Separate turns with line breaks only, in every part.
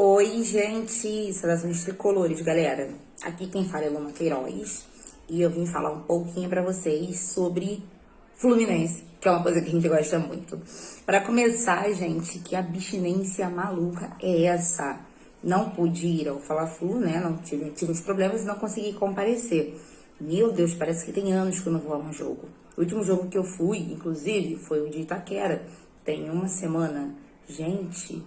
Oi, gente! Saudações tricolores, galera. Aqui quem fala é Luma Queiroz e eu vim falar um pouquinho para vocês sobre Fluminense, que é uma coisa que a gente gosta muito. Para começar, gente, que abstinência maluca é essa? Não pude ir ao Fala Flu, né? Não tive, tive uns problemas e não consegui comparecer. Meu Deus, parece que tem anos que eu não vou a um jogo. O último jogo que eu fui, inclusive, foi o de Itaquera. Tem uma semana. Gente,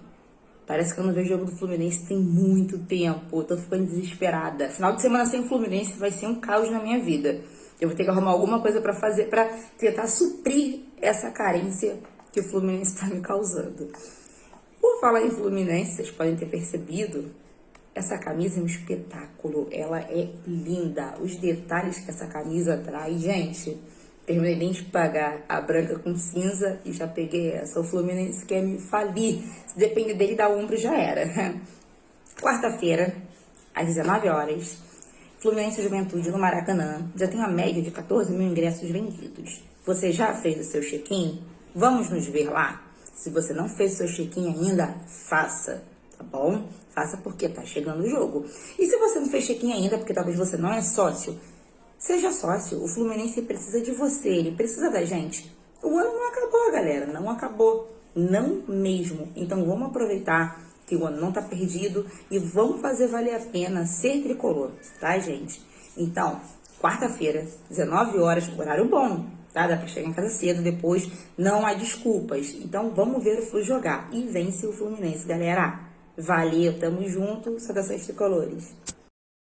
Parece que eu não vejo jogo do Fluminense tem muito tempo. Eu tô ficando desesperada. Final de semana sem Fluminense vai ser um caos na minha vida. Eu vou ter que arrumar alguma coisa para fazer para tentar suprir essa carência que o Fluminense está me causando. Por falar em Fluminense, vocês podem ter percebido, essa camisa é um espetáculo. Ela é linda. Os detalhes que essa camisa traz, gente terminei nem de pagar a branca com cinza e já peguei essa. O Fluminense quer me falir. Se depender dele, da Umbro já era. Quarta-feira, às 19 horas, Fluminense Juventude no Maracanã. Já tem uma média de 14 mil ingressos vendidos. Você já fez o seu check-in? Vamos nos ver lá? Se você não fez o seu check-in ainda, faça, tá bom? Faça porque tá chegando o jogo. E se você não fez check-in ainda, porque talvez você não é sócio, Seja sócio, o Fluminense precisa de você, ele precisa da gente. O ano não acabou, galera, não acabou, não mesmo. Então vamos aproveitar que o ano não tá perdido e vamos fazer valer a pena ser tricolor, tá, gente? Então, quarta-feira, 19 horas, horário bom, tá? Dá pra chegar em casa cedo, depois não há desculpas. Então vamos ver o Flu jogar e vence o Fluminense, galera. Valeu, tamo junto, saudações tricolores.